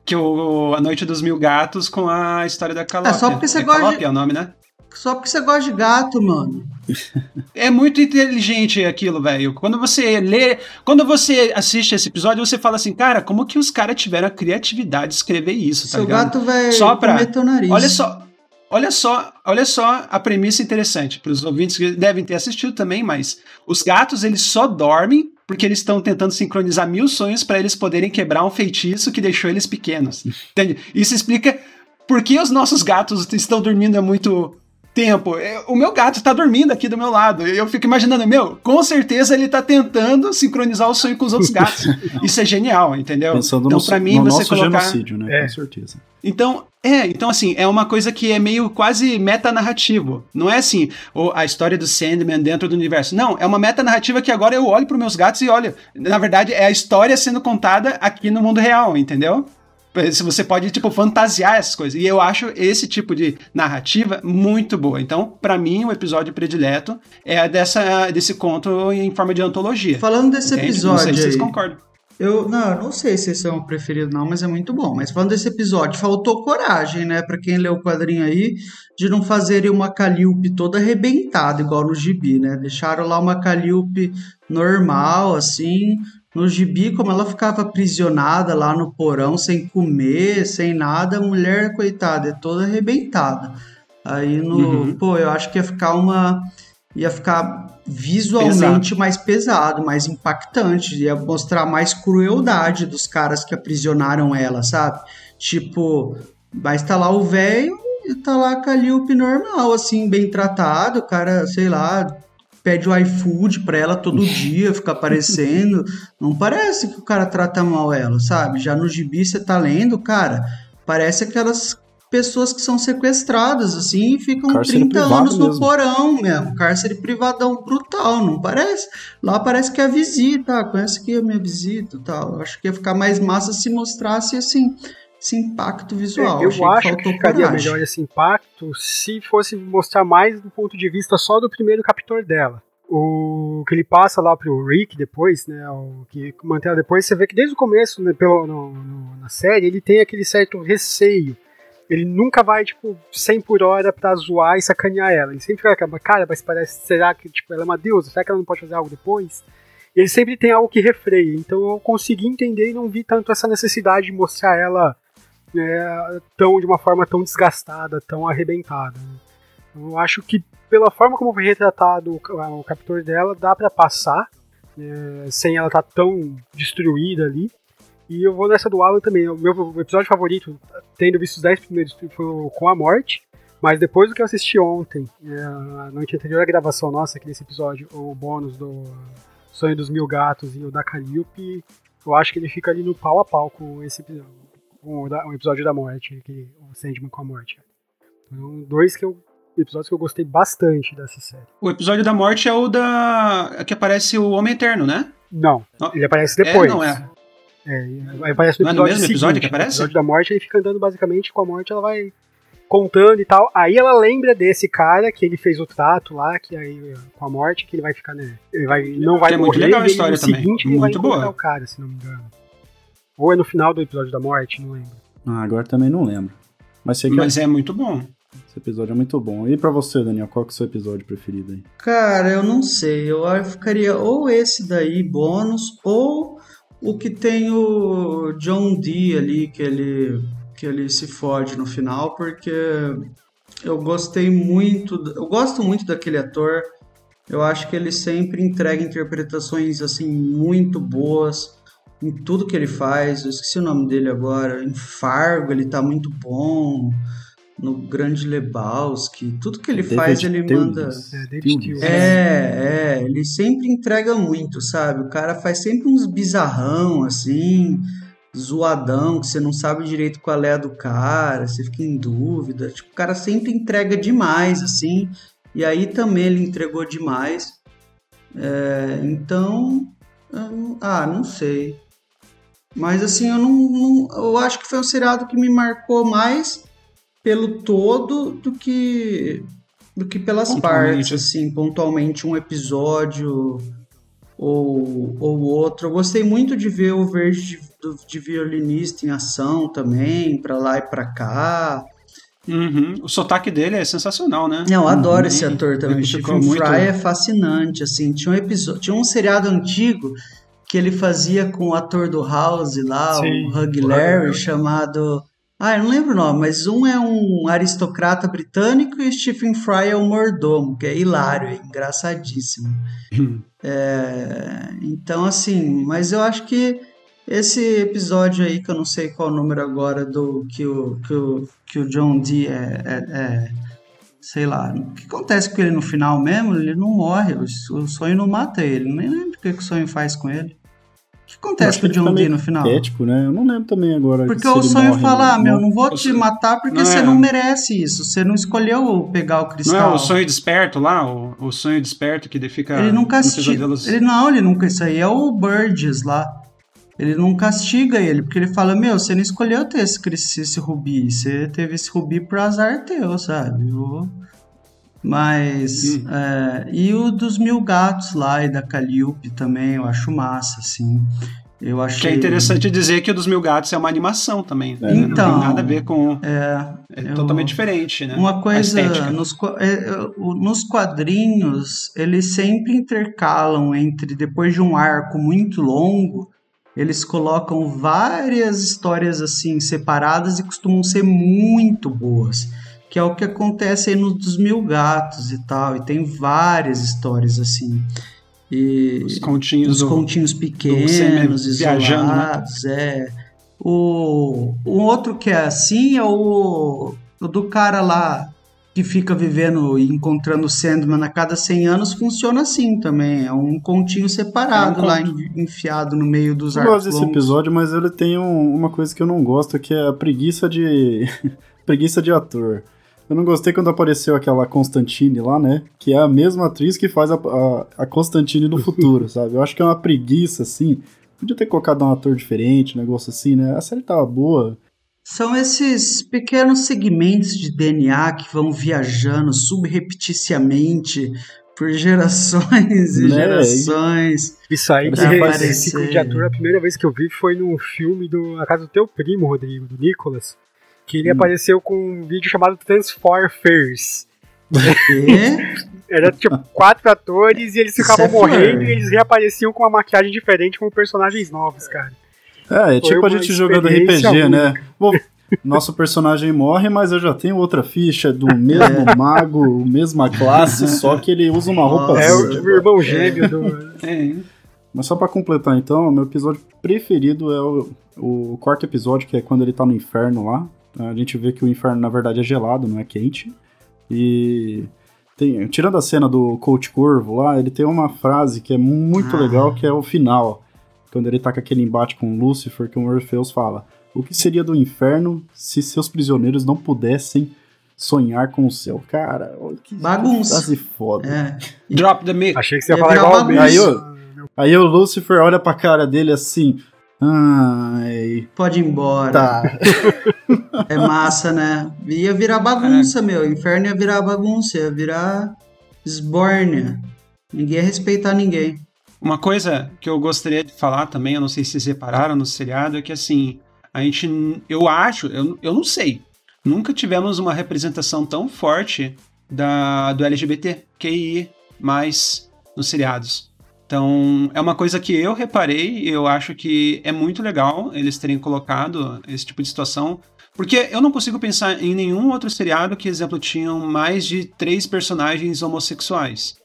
que o A Noite dos Mil Gatos com a história da Calópia. É só porque você é gosta. Calópia De... é o nome, né? Só porque você gosta de gato, mano. é muito inteligente aquilo, velho. Quando você lê, quando você assiste esse episódio, você fala assim, cara, como que os caras tiveram a criatividade de escrever isso, tá Seu ligado? gato vai só pra, teu nariz. Olha só, olha só, olha só a premissa interessante para os ouvintes que devem ter assistido também, mas os gatos eles só dormem porque eles estão tentando sincronizar mil sonhos para eles poderem quebrar um feitiço que deixou eles pequenos. Entende? Isso explica por que os nossos gatos estão dormindo há muito tempo. O meu gato tá dormindo aqui do meu lado. Eu fico imaginando, meu, com certeza ele tá tentando sincronizar o sonho com os outros gatos. Isso é genial, entendeu? Pensando então, no, para mim, no você nosso colocar... genocídio, né? É. Com certeza. Então, é, então assim, é uma coisa que é meio quase metanarrativo. Não é assim, ou a história do Sandman dentro do universo. Não, é uma metanarrativa que agora eu olho para meus gatos e olho. Na verdade, é a história sendo contada aqui no mundo real, entendeu? Se você pode, tipo, fantasiar essas coisas. E eu acho esse tipo de narrativa muito boa. Então, para mim, o episódio predileto é dessa, desse conto em forma de antologia. Falando desse entende? episódio Não sei se vocês concordam. Eu não, não sei se esse é o preferido não, mas é muito bom. Mas falando desse episódio, faltou coragem, né, Pra quem leu o quadrinho aí, de não fazerem uma Calliope toda arrebentada igual no gibi, né? Deixaram lá uma Calliope normal assim, no gibi, como ela ficava aprisionada lá no porão, sem comer, sem nada, a mulher, coitada, é toda arrebentada. Aí no. Uhum. Pô, eu acho que ia ficar uma. ia ficar visualmente Pesado. mais pesado, mais impactante, ia mostrar mais crueldade dos caras que aprisionaram ela, sabe? Tipo, mas tá lá o velho e tá lá a Calliope normal, assim, bem tratado, o cara, sei lá, pede o iFood pra ela todo dia, fica aparecendo. Não parece que o cara trata mal ela, sabe? Já no gibi você tá lendo, cara, parece aquelas pessoas que são sequestradas, assim, e ficam Cárcere 30 privado anos no mesmo. porão mesmo. Cárcere privadão brutal, não parece? Lá parece que é a visita, conhece aqui a minha visita e tal. Acho que ia ficar mais massa se mostrasse, assim, esse impacto visual. É, eu Achei acho que faltou ficaria coragem. melhor esse impacto se fosse mostrar mais do ponto de vista só do primeiro captor dela. O que ele passa lá pro Rick depois, né? O que mantém ela depois, você vê que desde o começo, né, pelo, no- no- na série, ele tem aquele certo receio. Ele nunca vai, tipo, 100 por hora pra zoar e sacanear ela. Ele sempre fica aquela, cara, mas parece, será que, tipo, ela é uma deusa? Será que ela não pode fazer algo depois? Ele sempre tem algo que refreia. Então eu consegui entender e não vi tanto essa necessidade de mostrar ela é, tão de uma forma tão desgastada, tão arrebentada. né? Eu acho que pela forma como foi retratado o, o captor dela, dá pra passar é, sem ela estar tão destruída ali. E eu vou nessa do Alan também. O meu episódio favorito, tendo visto os 10 primeiros, foi com a morte. Mas depois do que eu assisti ontem, é, a noite anterior à gravação nossa aqui nesse episódio, o bônus do Sonho dos Mil Gatos e o da Calliope, eu acho que ele fica ali no pau a pau com esse episódio com o, da- o episódio da morte, que, o Sandman com a morte. Então, dois que eu episódios que eu gostei bastante dessa série. O episódio da morte é o da. que aparece o Homem Eterno, né? Não, Não. ele aparece depois. É, não é. É, aparece no Não é episódio no mesmo seguinte, episódio que no aparece? episódio da morte, ele fica andando basicamente com a morte, ela vai contando e tal. Aí ela lembra desse cara que ele fez o trato lá, que aí com a morte, que ele vai ficar, né? Ele vai, não vai Que é muito legal a história também, seguinte muito boa. o cara, se não me engano. Ou é no final do episódio da morte, não lembro. Ah, agora também não lembro. Mas sei que Mas é muito bom. esse episódio é muito bom. E pra você, Daniel, qual que é o seu episódio preferido aí? Cara, eu não sei. Eu ficaria ou esse daí, bônus, ou o que tem o John Dee ali, que ele, que ele se fode no final, porque eu gostei muito. Eu gosto muito daquele ator. Eu acho que ele sempre entrega interpretações assim muito boas em tudo que ele faz. Eu esqueci o nome dele agora. Em Fargo ele tá muito bom. No Grande Lebowski, tudo que ele David faz ele Tewlis. manda. É. É, é, ele sempre entrega muito, sabe? O cara faz sempre uns bizarrão, assim, zoadão, que você não sabe direito qual é a do cara, você fica em dúvida. Tipo, o cara sempre entrega demais, assim, e aí também ele entregou demais. É, então, ah, não sei. Mas assim, eu não, não- eu acho que foi um seriado que me marcou mais pelo todo do que do que pelas partes, assim, pontualmente um episódio ou, ou outro. Eu gostei muito de ver o Verde de, de violinista em ação também, pra lá e pra cá. Uhum. O sotaque dele é sensacional, né? Não, eu adoro Uhum. esse ator também. O Ele muito- Fry é fascinante, assim. Tinha um episódio, tinha um seriado antigo que ele fazia com o ator do House lá, Sim, o Hug Larry, Hugh. chamado. Ah, eu não lembro o nome, mas um é um aristocrata britânico e Stephen Fry é o mordomo, que é hilário, é engraçadíssimo. É, então, assim, mas eu acho que esse episódio aí, que eu não sei qual o número agora, do que o, que o, que o John Dee é, é- é- Sei lá, o que acontece com ele no final mesmo? Ele não morre, o, sonho não mata ele. Nem lembro o que o sonho faz com ele. O que Eu acontece com o John Dee meio no final? Ético, né? Eu não lembro também agora. Porque se o ele sonho morre, fala, ah, meu, não. não vou te matar porque não você é- não merece isso. Você não escolheu pegar o Não cristal. é o sonho desperto lá? O, o sonho desperto que ele fica. Ele não castiga. Ele não, ele nunca. Isso aí é o Burgess lá. Ele não castiga ele, porque ele fala: Meu, você não escolheu ter esse, esse rubi. Você teve esse rubi por azar teu, sabe? O- Mas. Hum. é, e o dos mil gatos lá e da Calliope também, eu acho massa, assim. Eu achei. Que é interessante dizer que o dos Mil Gatos é uma animação também. né? Então, não tem nada a ver com. É, É eu- totalmente diferente, né? Uma coisa, nos, é, nos quadrinhos, eles sempre intercalam entre, depois de um arco muito longo, eles colocam várias histórias assim separadas e costumam ser muito boas. Que é o que acontece aí nos dos Mil Gatos e tal, e tem várias histórias assim. E Os continhos os do. continhos pequenos, Sam viajando, né? isolados, é. O, o outro que é assim é o, o do cara lá que fica vivendo e encontrando o Sandman a cada 100 anos, funciona assim também. É um continho separado É um lá, conto. en- enfiado no meio dos Eu arcos gosto desse episódio, mas ele tem um- uma coisa que eu não gosto, que é a preguiça de. preguiça de ator. Eu não gostei quando apareceu aquela Constantine lá, né? Que é a mesma atriz que faz a, a, a Constantine do futuro, sabe? Eu acho que é uma preguiça, assim. Podia ter colocado um ator diferente, um negócio assim, né? A série tava boa. São esses pequenos segmentos de DNA que vão viajando subrepticiamente por gerações e Né? gerações. Isso aí, esse aparecer. ciclo de ator, a primeira vez que eu vi foi num filme do A Casa do Teu Primo, Rodrigo, do Nicolas, que ele Hum. apareceu com um vídeo chamado Transformers. Era tipo quatro atores e eles ficavam é morrendo fã. e eles reapareciam com uma maquiagem diferente como personagens novos, cara. É, é tipo a gente jogando RPG, né? Bom, nosso personagem morre, mas eu já tenho outra ficha do mesmo mago, mesma classe, só que ele usa uma roupa É o, o irmão gêmeo do. É, Mas só pra completar então, o meu episódio preferido é o, o quarto episódio, que é quando ele tá no inferno lá. A gente vê que o inferno na verdade é gelado, não é quente. E tem, tirando a cena do Coach Corvo lá, ele tem uma frase que é muito Ah. legal, que é o final. Quando ele tá com aquele embate com o Lúcifer, que o Orpheus fala: O que seria do inferno se seus prisioneiros não pudessem sonhar com o céu. Cara, que bagunça. Frase foda. É. Drop the mic. Achei que você ia Ia falar igual o bagunça. Aí, eu- Aí o Lucifer olha pra cara dele assim. Ai. Pode ir embora. Tá. É massa, né? Ia virar bagunça, meu. Inferno ia virar bagunça, ia virar esbórnia. Ninguém ia respeitar ninguém. Uma coisa que eu gostaria de falar também, eu não sei se vocês repararam no seriado, é que assim, a gente, eu acho, eu, eu não sei, nunca tivemos uma representação tão forte da, do LGBTQI mais nos seriados. Então, é uma coisa que eu reparei e eu acho que é muito legal eles terem colocado esse tipo de situação, porque eu não consigo pensar em nenhum outro seriado que, exemplo, tinham mais de três personagens homossexuais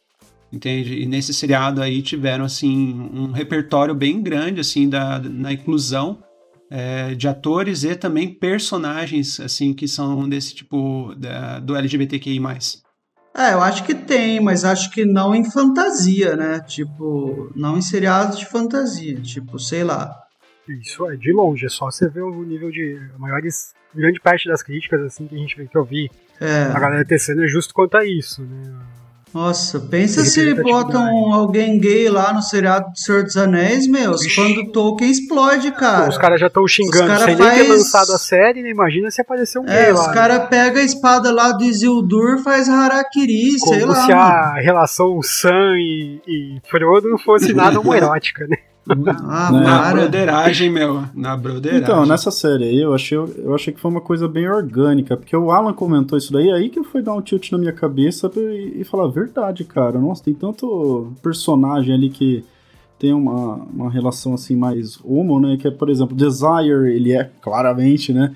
entende? E nesse seriado aí tiveram assim um repertório bem grande assim da na inclusão é, de atores e também personagens assim que são desse tipo da, do LGBTQI+. É, eu acho que tem, mas acho que não em fantasia, né? Tipo, não em seriados de fantasia. Tipo, sei lá. Isso é de longe, é só você ver o nível de. Maiores. Grande parte das críticas assim, que a gente que eu vi É. a galera tecendo é justo quanto a isso, né? Nossa, pensa se Representatividade. botam alguém gay lá no seriado do Senhor dos Anéis, meu. Ixi. Quando Tolkien explode, cara. Os caras já estão xingando cara sem nem ter faz- lançado a série, né? Imagina se aparecer um É, gay os lá. caras pegam a espada lá do Isildur faz harakiri, sei Como lá. se mano. a relação Sam e, e Frodo não fosse nada homoerótica, né? Ah, Né? Na broderagem, meu, na broderagem. Então, nessa série aí, eu achei, eu achei que foi uma coisa bem orgânica, porque o Alan comentou isso daí, aí que foi dar um tilt na minha cabeça e, e falar, verdade, cara, nossa, tem tanto personagem ali que tem uma, uma relação assim mais homo, né, que é, por exemplo, Desire, ele é claramente, né,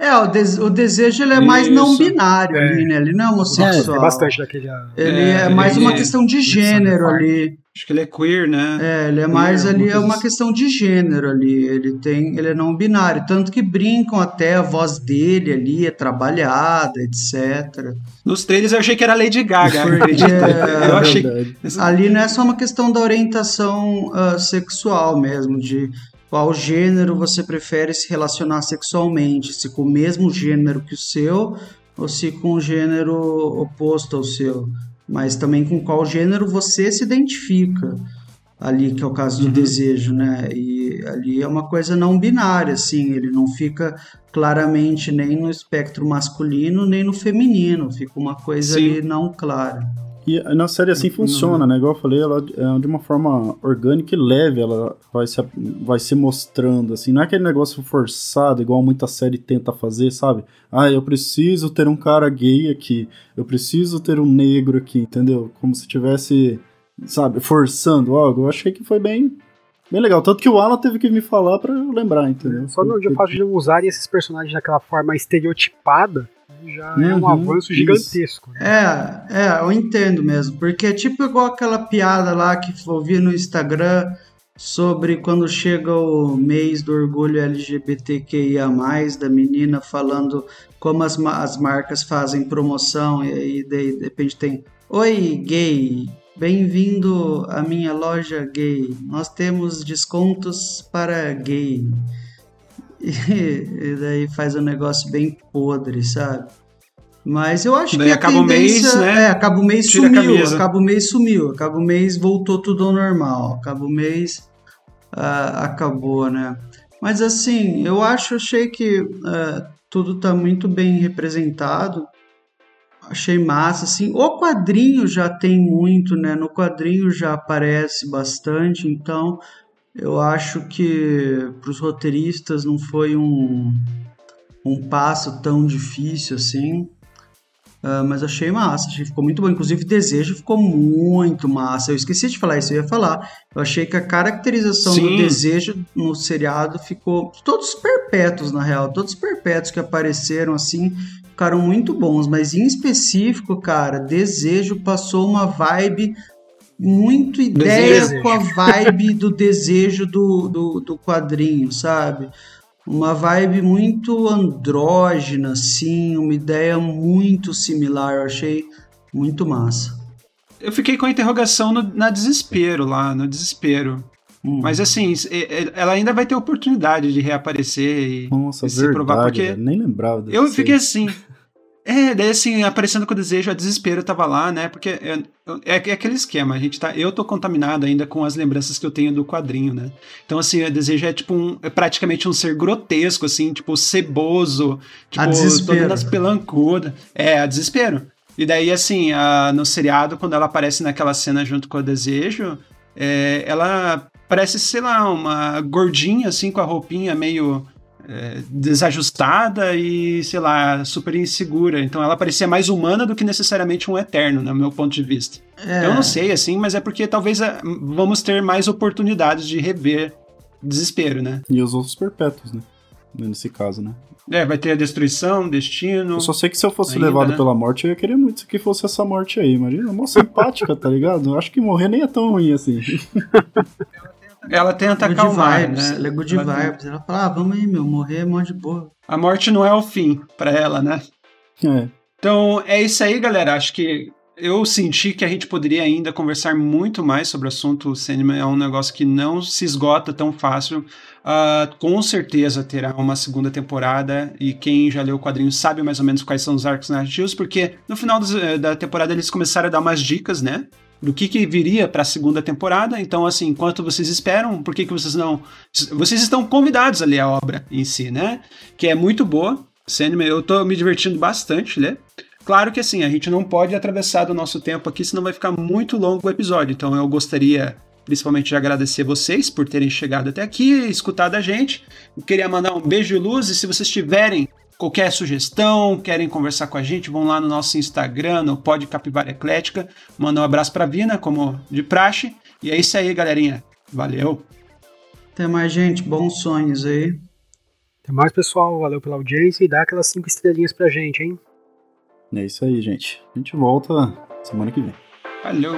É, o, des- o desejo ele é mais não Isso. binário É. ali, né? Ele não é homossexual. Tem bastante daquele. Ele É, é, mais ele uma é- questão de gênero ali. Acho que ele é queer, né? É, ele é mais Queer, ali, é uma coisa questão de gênero ali. Ele tem, ele é não binário, tanto que brincam até a voz dele ali é trabalhada, etc. Nos trailers eu achei que era Lady Gaga, acredita? é Eu achei verdade. Ali não é só uma questão da orientação ah, sexual mesmo, de qual gênero você prefere se relacionar sexualmente, se com o mesmo gênero que o seu ou se com o gênero oposto ao seu, mas também com qual gênero você se identifica. Ali, que é o caso do Uhum. desejo, né? E ali é uma coisa não binária, assim, ele não fica claramente nem no espectro masculino nem no feminino, fica uma coisa Sim. ali não clara. E na série assim funciona, né? Igual eu falei, ela é de uma forma orgânica e leve, ela vai se, vai se mostrando, assim. Não é aquele negócio forçado, igual muita série tenta fazer, sabe? Ah, eu preciso ter um cara gay aqui, eu preciso ter um negro aqui, entendeu? Como se tivesse, sabe, forçando algo. Eu achei que foi bem, bem legal. Tanto que o Alan teve que me falar pra eu lembrar, entendeu? Só no fato de usarem esses personagens daquela forma estereotipada já é um Uhum, avanço gigantesco. né? É, é, eu entendo mesmo, porque é tipo igual aquela piada lá que eu vi no Instagram sobre quando chega o mês do orgulho LGBTQIA+, da menina falando como as, as marcas fazem promoção e aí de, de repente tem Oi, gay, bem-vindo à minha loja gay, nós temos descontos para gay. E, e daí faz um negócio bem podre, sabe? Mas eu acho Daí que acaba o mês, né? É, acaba o mês Tira sumiu, acaba o mês sumiu, acaba o mês voltou tudo ao normal, acaba o mês ah, acabou, né? Mas assim, eu acho, achei que ah, tudo tá muito bem representado, achei massa, assim. O quadrinho já tem muito, né? No quadrinho já aparece bastante, então eu acho que para os roteiristas não foi um, um passo tão difícil assim. Ah, mas achei massa, achei que ficou muito bom. Inclusive, Desejo ficou muito massa. Eu esqueci de falar isso, eu ia falar. Eu achei que a caracterização do Sim. Desejo no seriado ficou. Todos perpétuos, na real. Todos perpétuos que apareceram assim ficaram muito bons. Mas em específico, cara, Desejo passou uma vibe muito ideia Desejo. com a vibe do desejo do, do, do quadrinho, sabe? Uma vibe muito andrógena, assim, uma ideia muito similar. Eu achei muito massa. Eu fiquei com a interrogação no- na desespero lá, no desespero. Hum. Mas assim, é- é- ela ainda vai ter oportunidade de reaparecer e, Nossa, e se verdade, provar, porque velho, nem lembrava eu fiquei assim. É, daí assim, aparecendo com o desejo, a desespero tava lá, né? Porque é, é, é, aquele esquema, a gente tá. Eu tô contaminado ainda com as lembranças que eu tenho do quadrinho, né? Então, assim, o desejo é tipo um. É praticamente um ser grotesco, assim, tipo, ceboso, tipo, todas as pelancudas. É, a desespero. E daí, assim, a, no seriado, quando ela aparece naquela cena junto com o desejo, é, ela parece, sei lá, uma gordinha, assim, com a roupinha meio é, desajustada e, sei lá, super insegura. Então ela parecia mais humana do que necessariamente um eterno, no meu ponto de vista. É. Eu não sei, assim, mas é porque talvez é, vamos ter mais oportunidades de rever desespero, né? E os outros perpétuos, né? Nesse caso, né? É, vai ter a destruição, destino. Eu só sei que se eu fosse ainda, levado né? pela morte, eu ia querer muito que fosse essa morte aí. Imagina, uma simpática, tá ligado? Eu acho que morrer nem é tão ruim assim. Ela tenta good acalmar, vibes, né? Ela é good ela vibes. Ela fala, ah, vamos aí, meu, morrer é mó de boa. A morte não é o fim para ela, né? É. Então, é isso aí, galera. Acho que eu senti que a gente poderia ainda conversar muito mais sobre o assunto. O cinema é um negócio que não se esgota tão fácil. Uh, com certeza terá uma segunda temporada e quem já leu o quadrinho sabe mais ou menos quais são os arcos narrativos, porque no final eh, da temporada eles começaram a dar umas dicas, né? Do que, que viria para a segunda temporada. Então, assim, enquanto vocês esperam, por que, que vocês não. Vocês estão convidados a ler a obra em si, né? Que é muito boa. Sandman, eu tô me divertindo bastante ler. Claro que assim, a gente não pode atravessar do nosso tempo aqui, senão vai ficar muito longo o episódio. Então eu gostaria principalmente de agradecer vocês por terem chegado até aqui, escutado a gente. Eu queria mandar um beijo de luz e se vocês tiverem Qualquer sugestão, querem conversar com a gente, vão lá no nosso Instagram, no Pod Capivara Eclética. Manda um abraço pra Vina, como de praxe. E é isso aí, galerinha. Valeu. Até mais, gente. Bons sonhos aí. Até mais, pessoal. Valeu pela audiência e dá aquelas cinco estrelinhas pra gente, hein? É isso aí, gente. A gente volta semana que vem. Valeu.